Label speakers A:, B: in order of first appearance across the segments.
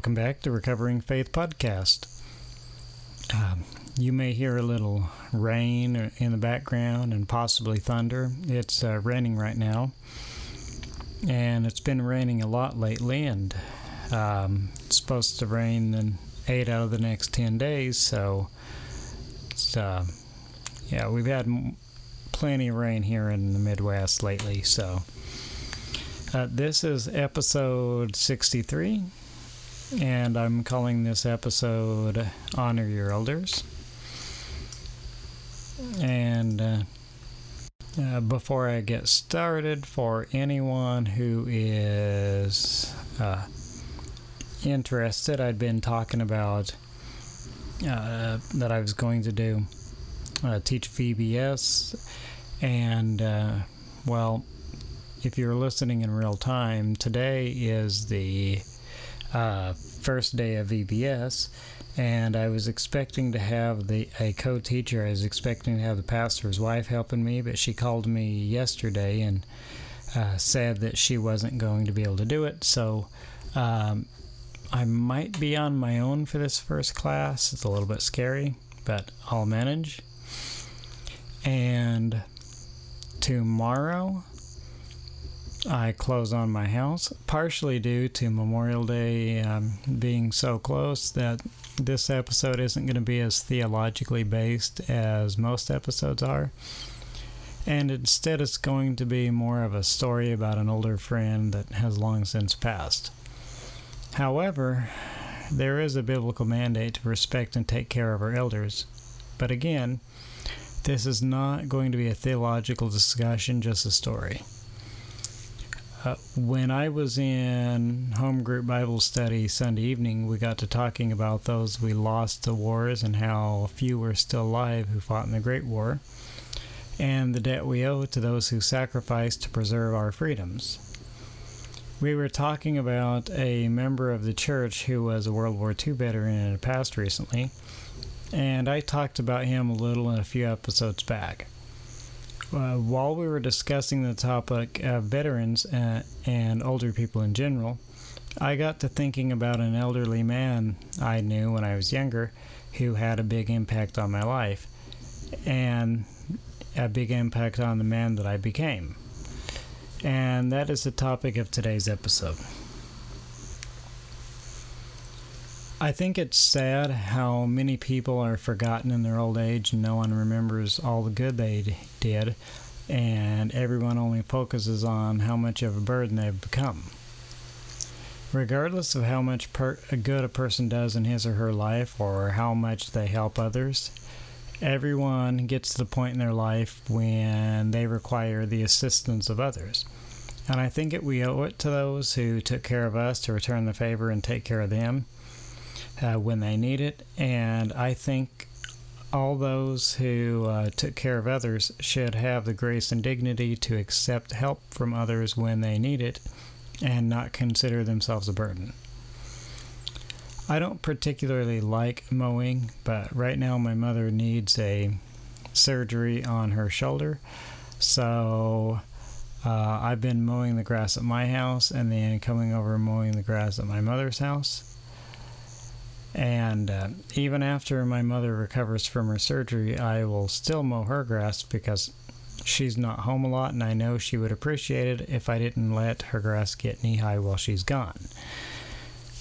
A: Welcome back to Recovering Faith Podcast. Um, you may hear a little rain in the background and possibly thunder. It's uh, raining right now, and it's been raining a lot lately, and um, it's supposed to rain in eight out of the next 10 days, so uh, yeah, we've had plenty of rain here in the Midwest lately, so. Uh, this is episode 63, and I'm calling this episode Honor Your Elders. And uh, uh, before I get started, for anyone who is uh, interested, I'd been talking about uh, that I was going to do uh, teach VBS, and well, if you're listening in real time, today is the uh, first day of VBS, and I was expecting to have the a co-teacher. I was expecting to have the pastor's wife helping me, but she called me yesterday and uh, said that she wasn't going to be able to do it. So um, I might be on my own for this first class. It's a little bit scary, but I'll manage. And tomorrow I close on my house, partially due to Memorial Day um, being so close that this episode isn't going to be as theologically based as most episodes are. And instead, it's going to be more of a story about an older friend that has long since passed. However, there is a biblical mandate to respect and take care of our elders. But again, this is not going to be a theological discussion, just a story. Uh, when I was in home group Bible study Sunday evening, we got to talking about those we lost to wars and how few were still alive who fought in the Great War, and the debt we owe to those who sacrificed to preserve our freedoms. We were talking about a member of the church who was a World War II veteran and had passed recently, and I talked about him a little in a few episodes back. Uh, while we were discussing the topic of veterans uh, and older people in general, I got to thinking about an elderly man I knew when I was younger who had a big impact on my life and a big impact on the man that I became. And that is the topic of today's episode. I think it's sad how many people are forgotten in their old age and no one remembers all the good they did, and everyone only focuses on how much of a burden they've become. Regardless of how much per- good a person does in his or her life or how much they help others, everyone gets to the point in their life when they require the assistance of others. And I think it, we owe it to those who took care of us to return the favor and take care of them uh, when they need it. And I think all those who uh, took care of others should have the grace and dignity to accept help from others when they need it and not consider themselves a burden. I don't particularly like mowing, but right now my mother needs a surgery on her shoulder. So uh, I've been mowing the grass at my house and then coming over and mowing the grass at my mother's house. And uh, even after my mother recovers from her surgery, I will still mow her grass because she's not home a lot, and I know she would appreciate it if I didn't let her grass get knee high while she's gone.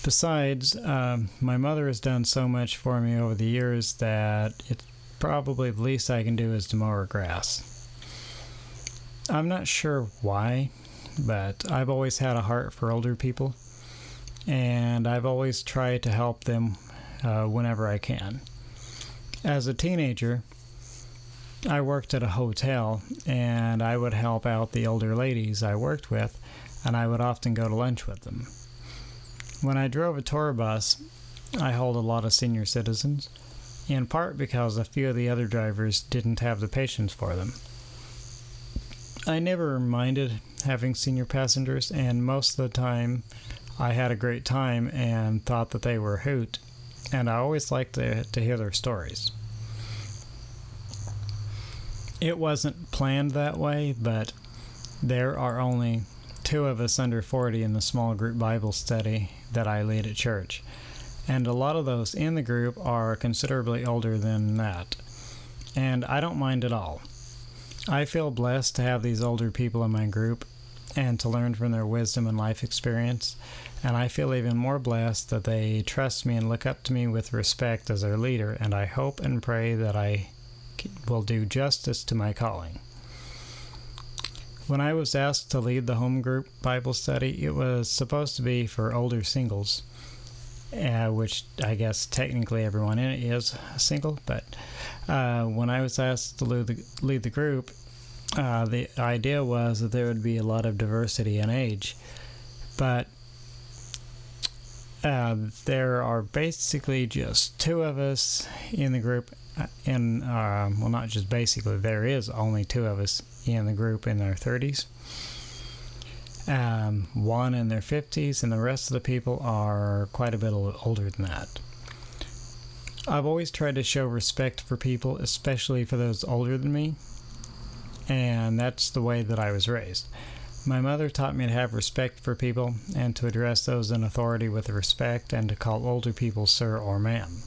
A: Besides, um, my mother has done so much for me over the years that it's probably the least I can do is to mow her grass. I'm not sure why, but I've always had a heart for older people and I've always tried to help them uh, whenever I can. As a teenager, I worked at a hotel and I would help out the older ladies I worked with, and I would often go to lunch with them. When I drove a tour bus, I hauled a lot of senior citizens, in part because a few of the other drivers didn't have the patience for them. I never minded having senior passengers, and most of the time I had a great time and thought that they were hoot, and I always liked to, to hear their stories. It wasn't planned that way, but there are only two of us under 40 in the small group Bible study that I lead at church. And a lot of those in the group are considerably older than that. And I don't mind at all. I feel blessed to have these older people in my group and to learn from their wisdom and life experience. And I feel even more blessed that they trust me and look up to me with respect as their leader. And I hope and pray that I will do justice to my calling. When I was asked to lead the home group Bible study, it was supposed to be for older singles, uh, which I guess technically everyone in it is a single. But uh, when I was asked to lead the, lead the group, uh, the idea was that there would be a lot of diversity in age. But uh, there are basically just two of us in the group, and uh, well, not just basically, there is only two of us in the group in their 30s, um, one in their 50s, and the rest of the people are quite a bit older than that. I've always tried to show respect for people, especially for those older than me, and that's the way that I was raised. My mother taught me to have respect for people and to address those in authority with respect and to call older people sir or ma'am.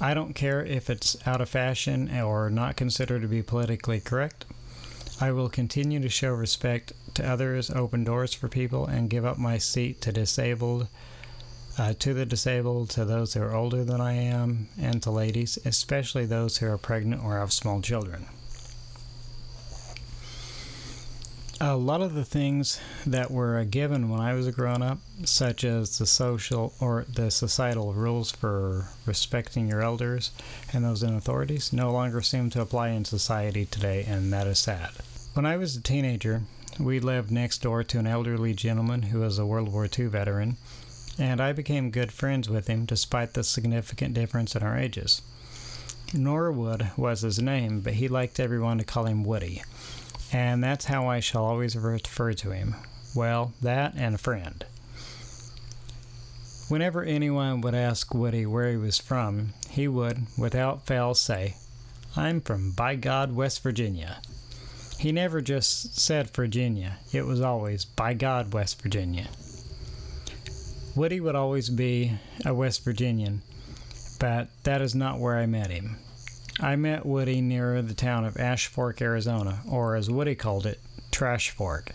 A: I don't care if it's out of fashion or not considered to be politically correct. I will continue to show respect to others, open doors for people, and give up my seat to disabled, uh, to the disabled, to those who are older than I am, and to ladies, especially those who are pregnant or have small children. A lot of the things that were given when I was a grown up, such as the social or the societal rules for respecting your elders and those in authorities, no longer seem to apply in society today, and that is sad. When I was a teenager, we lived next door to an elderly gentleman who was a World War II veteran, and I became good friends with him despite the significant difference in our ages. Norwood was his name, but he liked everyone to call him Woody and that's how I shall always refer to him. Well, that and a friend. Whenever anyone would ask Woody where he was from, he would, without fail, say, I'm from, by God, West Virginia. He never just said Virginia, it was always, by God, West Virginia. Woody would always be a West Virginian, but that is not where I met him. I met Woody near the town of Ash Fork, Arizona, or as Woody called it, Trash Fork.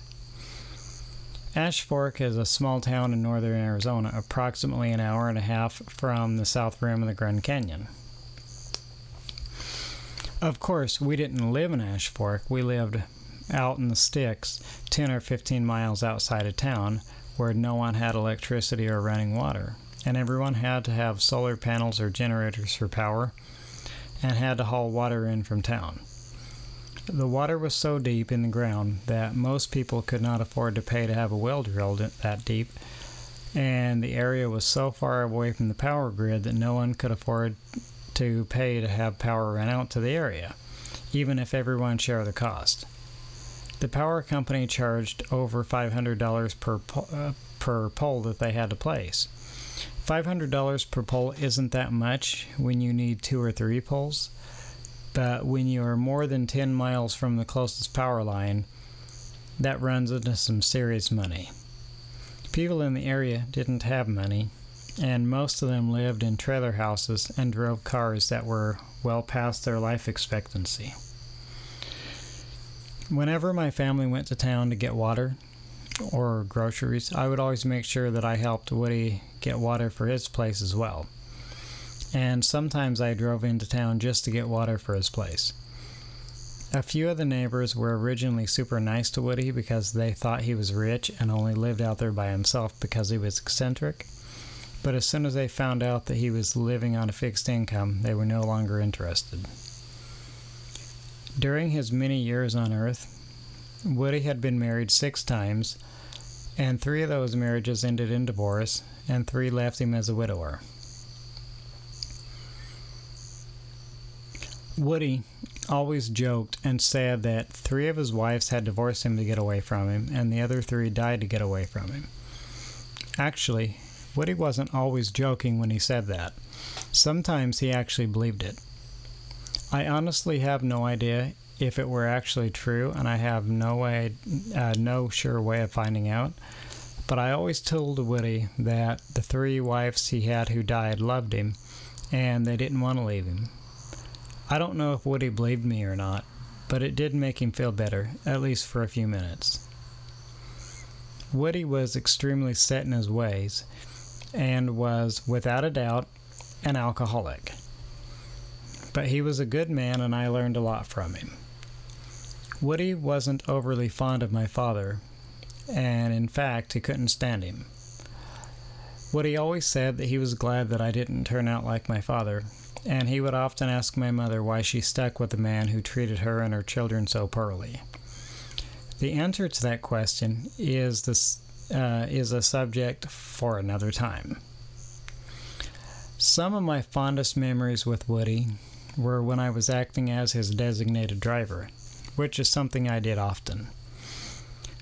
A: Ash Fork is a small town in northern Arizona, approximately an hour and a half from the south rim of the Grand Canyon. Of course, we didn't live in Ash Fork. We lived out in the sticks, 10 or 15 miles outside of town, where no one had electricity or running water, and everyone had to have solar panels or generators for power and had to haul water in from town. The water was so deep in the ground that most people could not afford to pay to have a well drilled that deep, and the area was so far away from the power grid that no one could afford to pay to have power run out to the area, even if everyone shared the cost. The power company charged over $500 per, uh, per pole that they had to place. $500 per pole isn't that much when you need two or three poles, but when you are more than 10 miles from the closest power line, that runs into some serious money. People in the area didn't have money, and most of them lived in trailer houses and drove cars that were well past their life expectancy. Whenever my family went to town to get water, or groceries, I would always make sure that I helped Woody get water for his place as well. And sometimes I drove into town just to get water for his place. A few of the neighbors were originally super nice to Woody because they thought he was rich and only lived out there by himself because he was eccentric. But as soon as they found out that he was living on a fixed income, they were no longer interested. During his many years on Earth, Woody had been married six times, and three of those marriages ended in divorce, and three left him as a widower. Woody always joked and said that three of his wives had divorced him to get away from him, and the other three died to get away from him. Actually, Woody wasn't always joking when he said that. Sometimes he actually believed it. I honestly have no idea if it were actually true, and I have no way, uh, no sure way of finding out. But I always told Woody that the three wives he had who died loved him, and they didn't want to leave him. I don't know if Woody believed me or not, but it did make him feel better, at least for a few minutes. Woody was extremely set in his ways and was, without a doubt, an alcoholic. But he was a good man, and I learned a lot from him. Woody wasn't overly fond of my father, and in fact, he couldn't stand him. Woody always said that he was glad that I didn't turn out like my father, and he would often ask my mother why she stuck with a man who treated her and her children so poorly. The answer to that question is this uh, is a subject for another time. Some of my fondest memories with Woody were when I was acting as his designated driver, which is something I did often.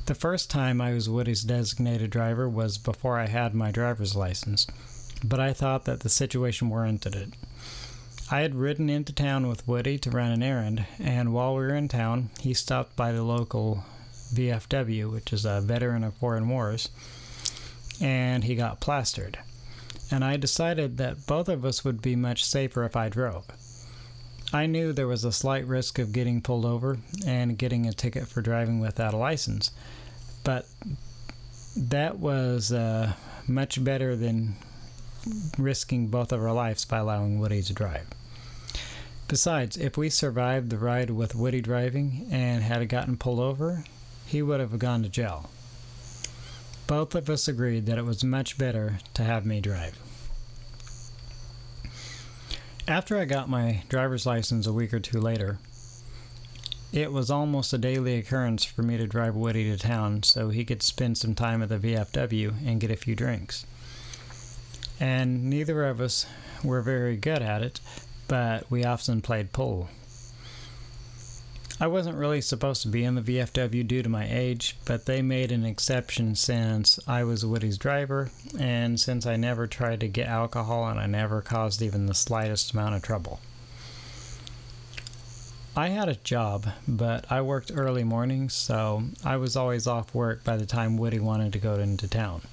A: The first time I was Woody's designated driver was before I had my driver's license, but I thought that the situation warranted it. I had ridden into town with Woody to run an errand, and while we were in town, he stopped by the local VFW, which is a veteran of foreign wars, and he got plastered. And I decided that both of us would be much safer if I drove. I knew there was a slight risk of getting pulled over and getting a ticket for driving without a license, but that was uh, much better than risking both of our lives by allowing Woody to drive. Besides, if we survived the ride with Woody driving and had gotten pulled over, he would have gone to jail. Both of us agreed that it was much better to have me drive. After I got my driver's license a week or two later, it was almost a daily occurrence for me to drive Woody to town so he could spend some time at the VFW and get a few drinks. And neither of us were very good at it, but we often played pool. I wasn't really supposed to be in the VFW due to my age, but they made an exception since I was Woody's driver and since I never tried to get alcohol and I never caused even the slightest amount of trouble. I had a job, but I worked early mornings, so I was always off work by the time Woody wanted to go into town.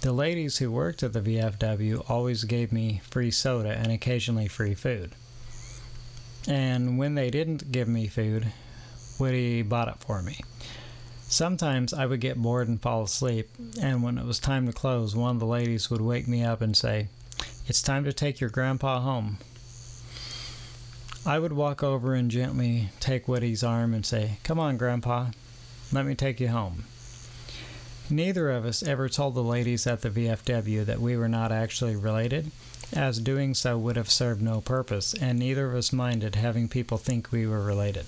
A: The ladies who worked at the VFW always gave me free soda and occasionally free food. And when they didn't give me food, Woody bought it for me. Sometimes I would get bored and fall asleep, and when it was time to close, one of the ladies would wake me up and say, It's time to take your grandpa home. I would walk over and gently take Woody's arm and say, Come on, Grandpa, let me take you home. Neither of us ever told the ladies at the VFW that we were not actually related, as doing so would have served no purpose, and neither of us minded having people think we were related.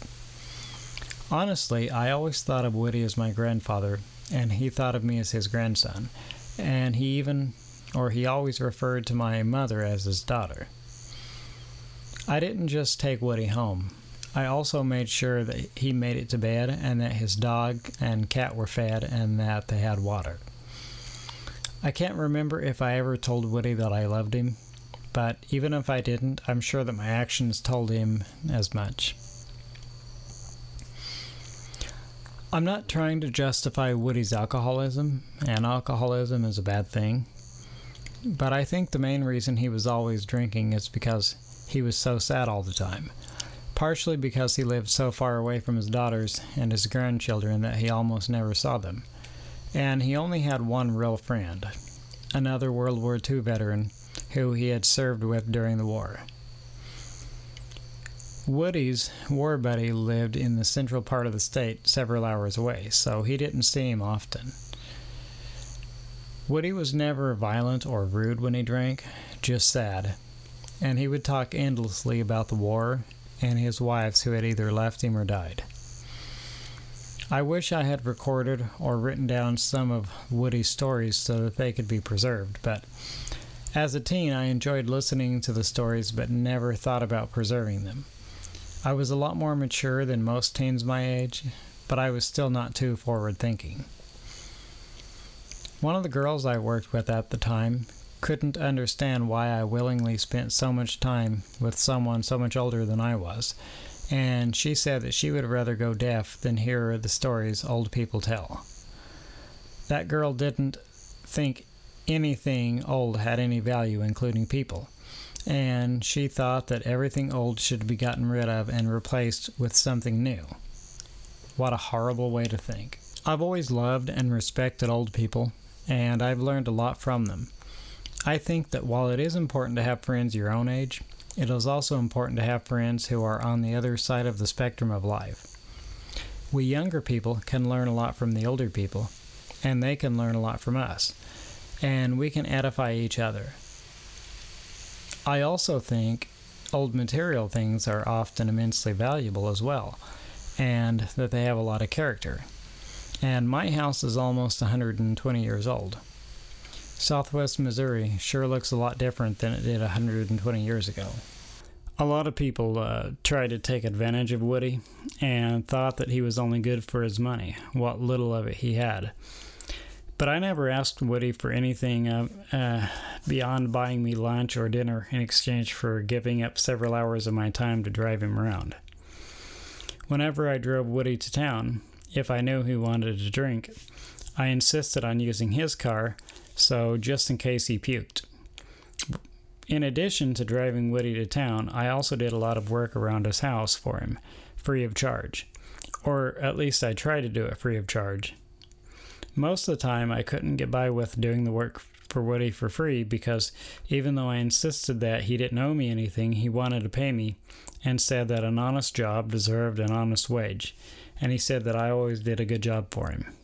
A: Honestly, I always thought of Woody as my grandfather, and he thought of me as his grandson, and he even, or he always referred to my mother as his daughter. I didn't just take Woody home. I also made sure that he made it to bed and that his dog and cat were fed and that they had water. I can't remember if I ever told Woody that I loved him, but even if I didn't, I'm sure that my actions told him as much. I'm not trying to justify Woody's alcoholism, and alcoholism is a bad thing, but I think the main reason he was always drinking is because he was so sad all the time. Partially because he lived so far away from his daughters and his grandchildren that he almost never saw them. And he only had one real friend, another World War II veteran who he had served with during the war. Woody's war buddy lived in the central part of the state several hours away, so he didn't see him often. Woody was never violent or rude when he drank, just sad, and he would talk endlessly about the war and his wives who had either left him or died. I wish I had recorded or written down some of Woody's stories so that they could be preserved, but as a teen, I enjoyed listening to the stories but never thought about preserving them. I was a lot more mature than most teens my age, but I was still not too forward thinking. One of the girls I worked with at the time couldn't understand why I willingly spent so much time with someone so much older than I was, and she said that she would rather go deaf than hear the stories old people tell. That girl didn't think anything old had any value, including people, and she thought that everything old should be gotten rid of and replaced with something new. What a horrible way to think. I've always loved and respected old people, and I've learned a lot from them. I think that while it is important to have friends your own age, it is also important to have friends who are on the other side of the spectrum of life. We younger people can learn a lot from the older people, and they can learn a lot from us, and we can edify each other. I also think old material things are often immensely valuable as well, and that they have a lot of character. And my house is almost 120 years old. Southwest Missouri sure looks a lot different than it did 120 years ago. A lot of people uh, tried to take advantage of Woody and thought that he was only good for his money, what little of it he had. But I never asked Woody for anything uh, uh, beyond buying me lunch or dinner in exchange for giving up several hours of my time to drive him around. Whenever I drove Woody to town, if I knew he wanted to drink, I insisted on using his car so just in case he puked. In addition to driving Woody to town, I also did a lot of work around his house for him, free of charge. Or at least I tried to do it free of charge. Most of the time, I couldn't get by with doing the work for Woody for free because even though I insisted that he didn't owe me anything, he wanted to pay me and said that an honest job deserved an honest wage. And he said that I always did a good job for him.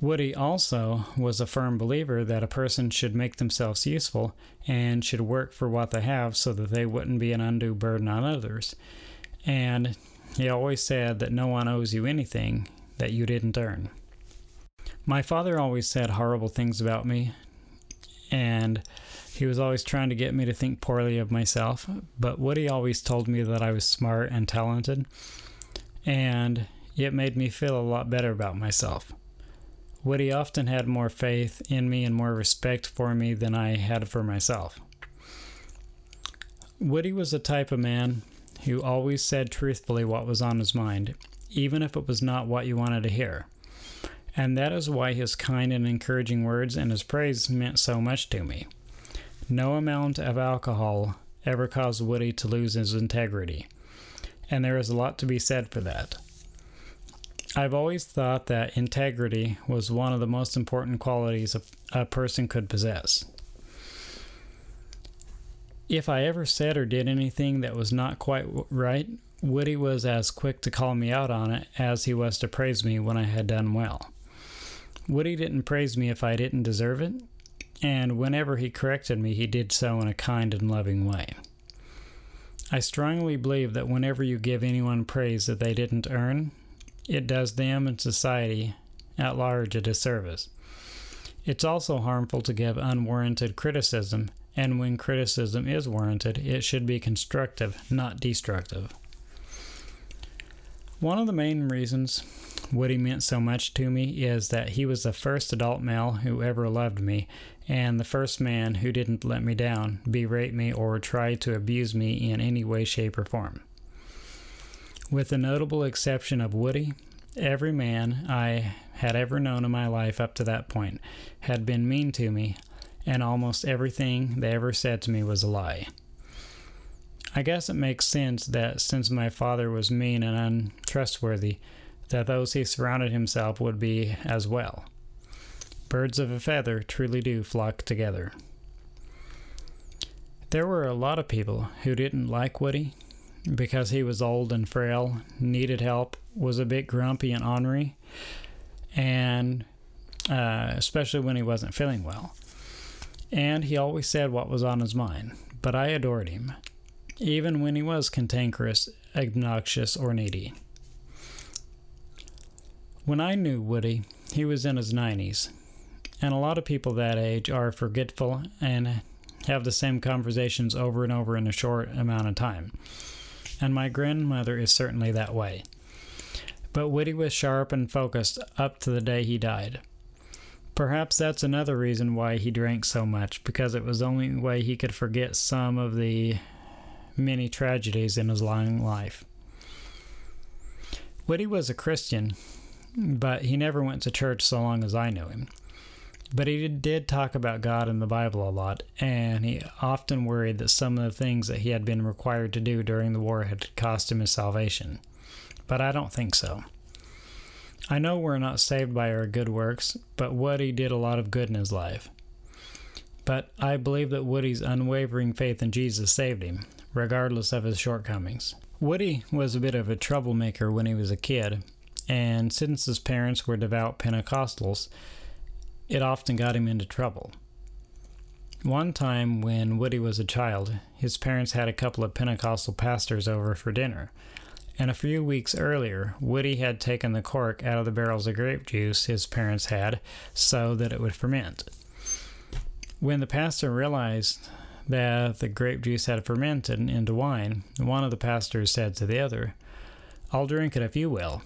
A: Woody also was a firm believer that a person should make themselves useful and should work for what they have so that they wouldn't be an undue burden on others. And he always said that no one owes you anything that you didn't earn. My father always said horrible things about me, and he was always trying to get me to think poorly of myself. But Woody always told me that I was smart and talented, and it made me feel a lot better about myself. Woody often had more faith in me and more respect for me than I had for myself. Woody was the type of man who always said truthfully what was on his mind, even if it was not what you wanted to hear. And that is why his kind and encouraging words and his praise meant so much to me. No amount of alcohol ever caused Woody to lose his integrity, and there is a lot to be said for that. I've always thought that integrity was one of the most important qualities a, a person could possess. If I ever said or did anything that was not quite right, Woody was as quick to call me out on it as he was to praise me when I had done well. Woody didn't praise me if I didn't deserve it, and whenever he corrected me, he did so in a kind and loving way. I strongly believe that whenever you give anyone praise that they didn't earn, it does them and society at large a disservice. It's also harmful to give unwarranted criticism, and when criticism is warranted, it should be constructive, not destructive. One of the main reasons Woody meant so much to me is that he was the first adult male who ever loved me, and the first man who didn't let me down, berate me, or try to abuse me in any way, shape, or form. With the notable exception of Woody, every man I had ever known in my life up to that point had been mean to me, and almost everything they ever said to me was a lie. I guess it makes sense that since my father was mean and untrustworthy, that those he surrounded himself would be as well. Birds of a feather truly do flock together. There were a lot of people who didn't like Woody because he was old and frail, needed help, was a bit grumpy and ornery, and uh, especially when he wasn't feeling well. And he always said what was on his mind, but I adored him. even when he was cantankerous, obnoxious, or needy. When I knew Woody, he was in his 90s, and a lot of people that age are forgetful and have the same conversations over and over in a short amount of time. And my grandmother is certainly that way. But Woody was sharp and focused up to the day he died. Perhaps that's another reason why he drank so much, because it was the only way he could forget some of the many tragedies in his long life. Woody was a Christian, but he never went to church so long as I knew him. But he did talk about God and the Bible a lot, and he often worried that some of the things that he had been required to do during the war had cost him his salvation. But I don't think so. I know we're not saved by our good works, but Woody did a lot of good in his life. But I believe that Woody's unwavering faith in Jesus saved him, regardless of his shortcomings. Woody was a bit of a troublemaker when he was a kid, and since his parents were devout Pentecostals, it often got him into trouble. One time when Woody was a child, his parents had a couple of Pentecostal pastors over for dinner, and a few weeks earlier, Woody had taken the cork out of the barrels of grape juice his parents had so that it would ferment. When the pastor realized that the grape juice had fermented into wine, one of the pastors said to the other, I'll drink it if you will.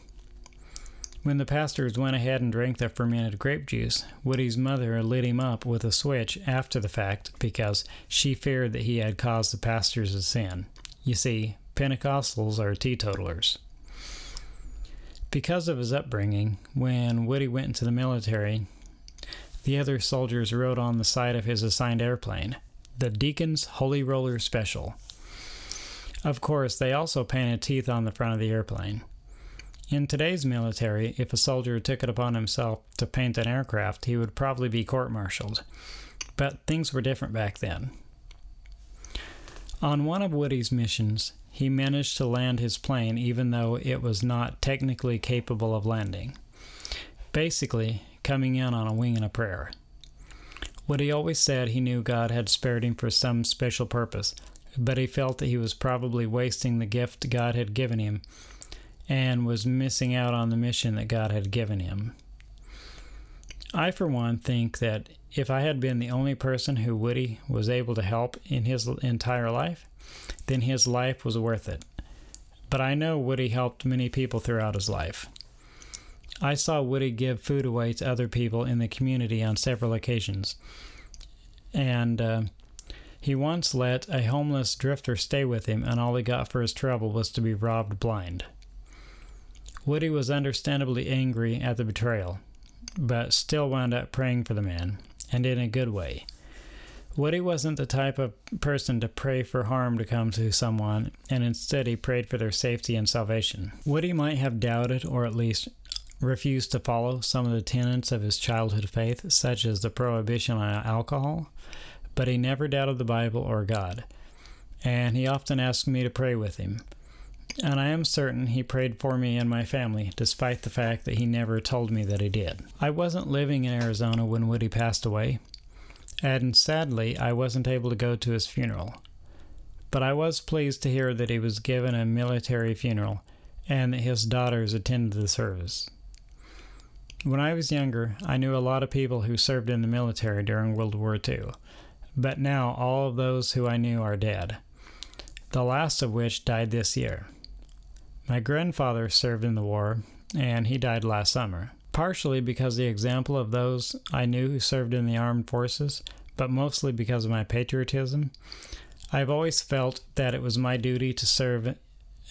A: When the pastors went ahead and drank the fermented grape juice, Woody's mother lit him up with a switch after the fact because she feared that he had caused the pastors to sin. You see, Pentecostals are teetotalers. Because of his upbringing, when Woody went into the military, the other soldiers rode on the side of his assigned airplane, the Deacon's Holy Roller Special. Of course, they also painted teeth on the front of the airplane. In today's military, if a soldier took it upon himself to paint an aircraft, he would probably be court martialed. But things were different back then. On one of Woody's missions, he managed to land his plane even though it was not technically capable of landing. Basically, coming in on a wing and a prayer. Woody always said he knew God had spared him for some special purpose, but he felt that he was probably wasting the gift God had given him and was missing out on the mission that God had given him. I, for one, think that if I had been the only person who Woody was able to help in his entire life, then his life was worth it. But I know Woody helped many people throughout his life. I saw Woody give food away to other people in the community on several occasions. And uh, he once let a homeless drifter stay with him, and all he got for his trouble was to be robbed blind. Woody was understandably angry at the betrayal, but still wound up praying for the man, and in a good way. Woody wasn't the type of person to pray for harm to come to someone, and instead he prayed for their safety and salvation. Woody might have doubted, or at least refused to follow some of the tenets of his childhood faith, such as the prohibition on alcohol, but he never doubted the Bible or God, and he often asked me to pray with him and I am certain he prayed for me and my family, despite the fact that he never told me that he did. I wasn't living in Arizona when Woody passed away, and sadly, I wasn't able to go to his funeral. But I was pleased to hear that he was given a military funeral and that his daughters attended the service. When I was younger, I knew a lot of people who served in the military during World War II, but now all of those who I knew are dead, the last of which died this year. My grandfather served in the war, and he died last summer, partially because the example of those I knew who served in the armed forces, but mostly because of my patriotism. I've always felt that it was my duty to serve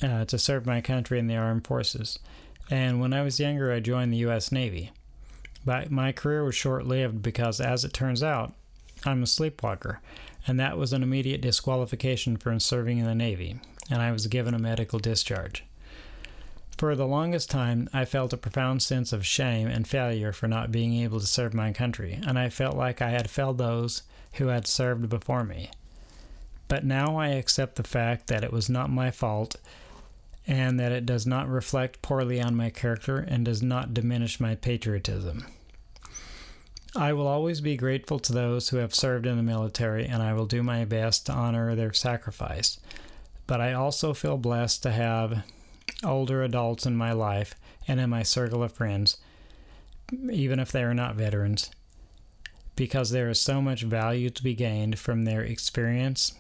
A: uh, to serve my country in the armed forces, and when I was younger, I joined the U.S. Navy. But my career was short-lived because, as it turns out, I'm a sleepwalker, and that was an immediate disqualification for serving in the Navy, and I was given a medical discharge. For the longest time, I felt a profound sense of shame and failure for not being able to serve my country, and I felt like I had failed those who had served before me. But now I accept the fact that it was not my fault and that it does not reflect poorly on my character and does not diminish my patriotism. I will always be grateful to those who have served in the military, and I will do my best to honor their sacrifice. but I also feel blessed to have older adults in my life and in my circle of friends, even if they are not veterans, because there is so much value to be gained from their experience,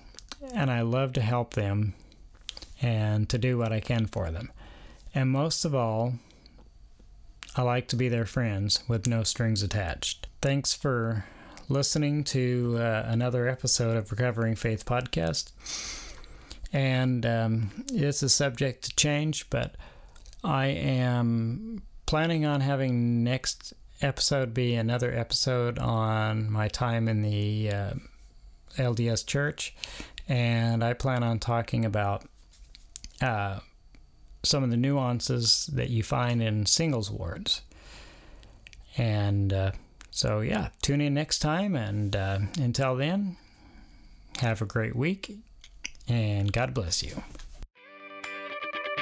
A: and I love to help them and to do what I can for them. And most of all, I like to be their friends with no strings attached. Thanks for listening to uh, another episode of Recovering Faith Podcast. And um, it's a subject to change, but I am planning on having next episode be another episode on my time in the uh, LDS Church, and I plan on talking about uh, some of the nuances that you find in singles wards. And uh, so, yeah, tune in next time. And uh, until then, have a great week and God bless you.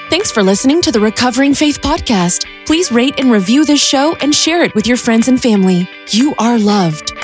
B: Thanks for listening to the Recovering Faith Podcast. Please rate and review this show and share it with your friends and family. You are loved.